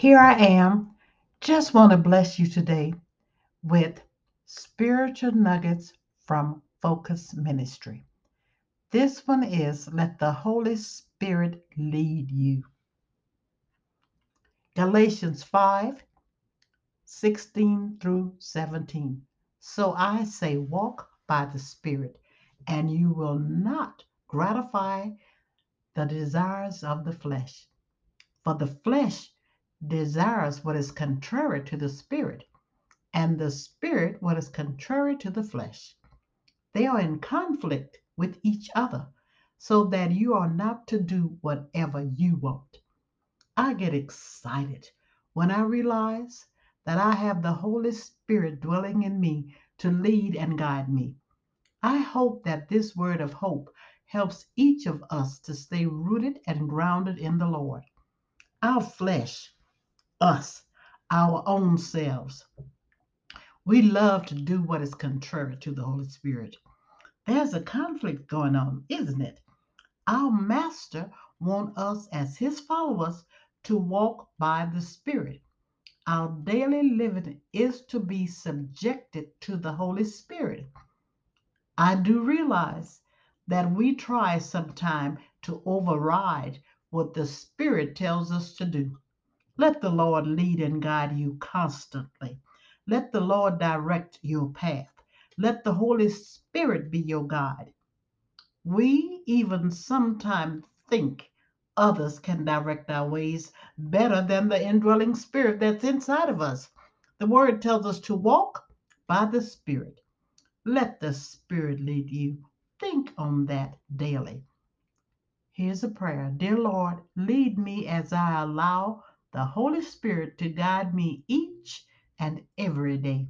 Here I am. Just want to bless you today with spiritual nuggets from Focus Ministry. This one is Let the Holy Spirit lead you. Galatians 5 16 through 17. So I say, walk by the Spirit, and you will not gratify the desires of the flesh. For the flesh desires what is contrary to the spirit, and the spirit what is contrary to the flesh. They are in conflict with each other, so that you are not to do whatever you want. I get excited when I realize that I have the Holy Spirit dwelling in me to lead and guide me. I hope that this word of hope helps each of us to stay rooted and grounded in the Lord. Our flesh us, our own selves. We love to do what is contrary to the Holy Spirit. There's a conflict going on, isn't it? Our master wants us as his followers to walk by the Spirit. Our daily living is to be subjected to the Holy Spirit. I do realize that we try sometime to override what the Spirit tells us to do. Let the Lord lead and guide you constantly. Let the Lord direct your path. Let the Holy Spirit be your guide. We even sometimes think others can direct our ways better than the indwelling spirit that's inside of us. The word tells us to walk by the Spirit. Let the Spirit lead you. Think on that daily. Here's a prayer Dear Lord, lead me as I allow the Holy Spirit to guide me each and every day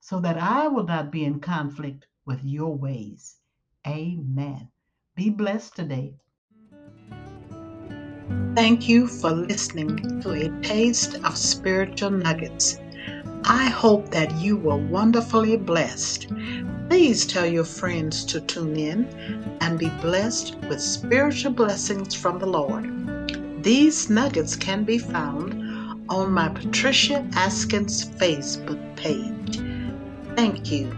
so that I will not be in conflict with your ways. Amen. Be blessed today. Thank you for listening to a taste of spiritual nuggets. I hope that you were wonderfully blessed. Please tell your friends to tune in and be blessed with spiritual blessings from the Lord. These nuggets can be found on my Patricia Askins Facebook page. Thank you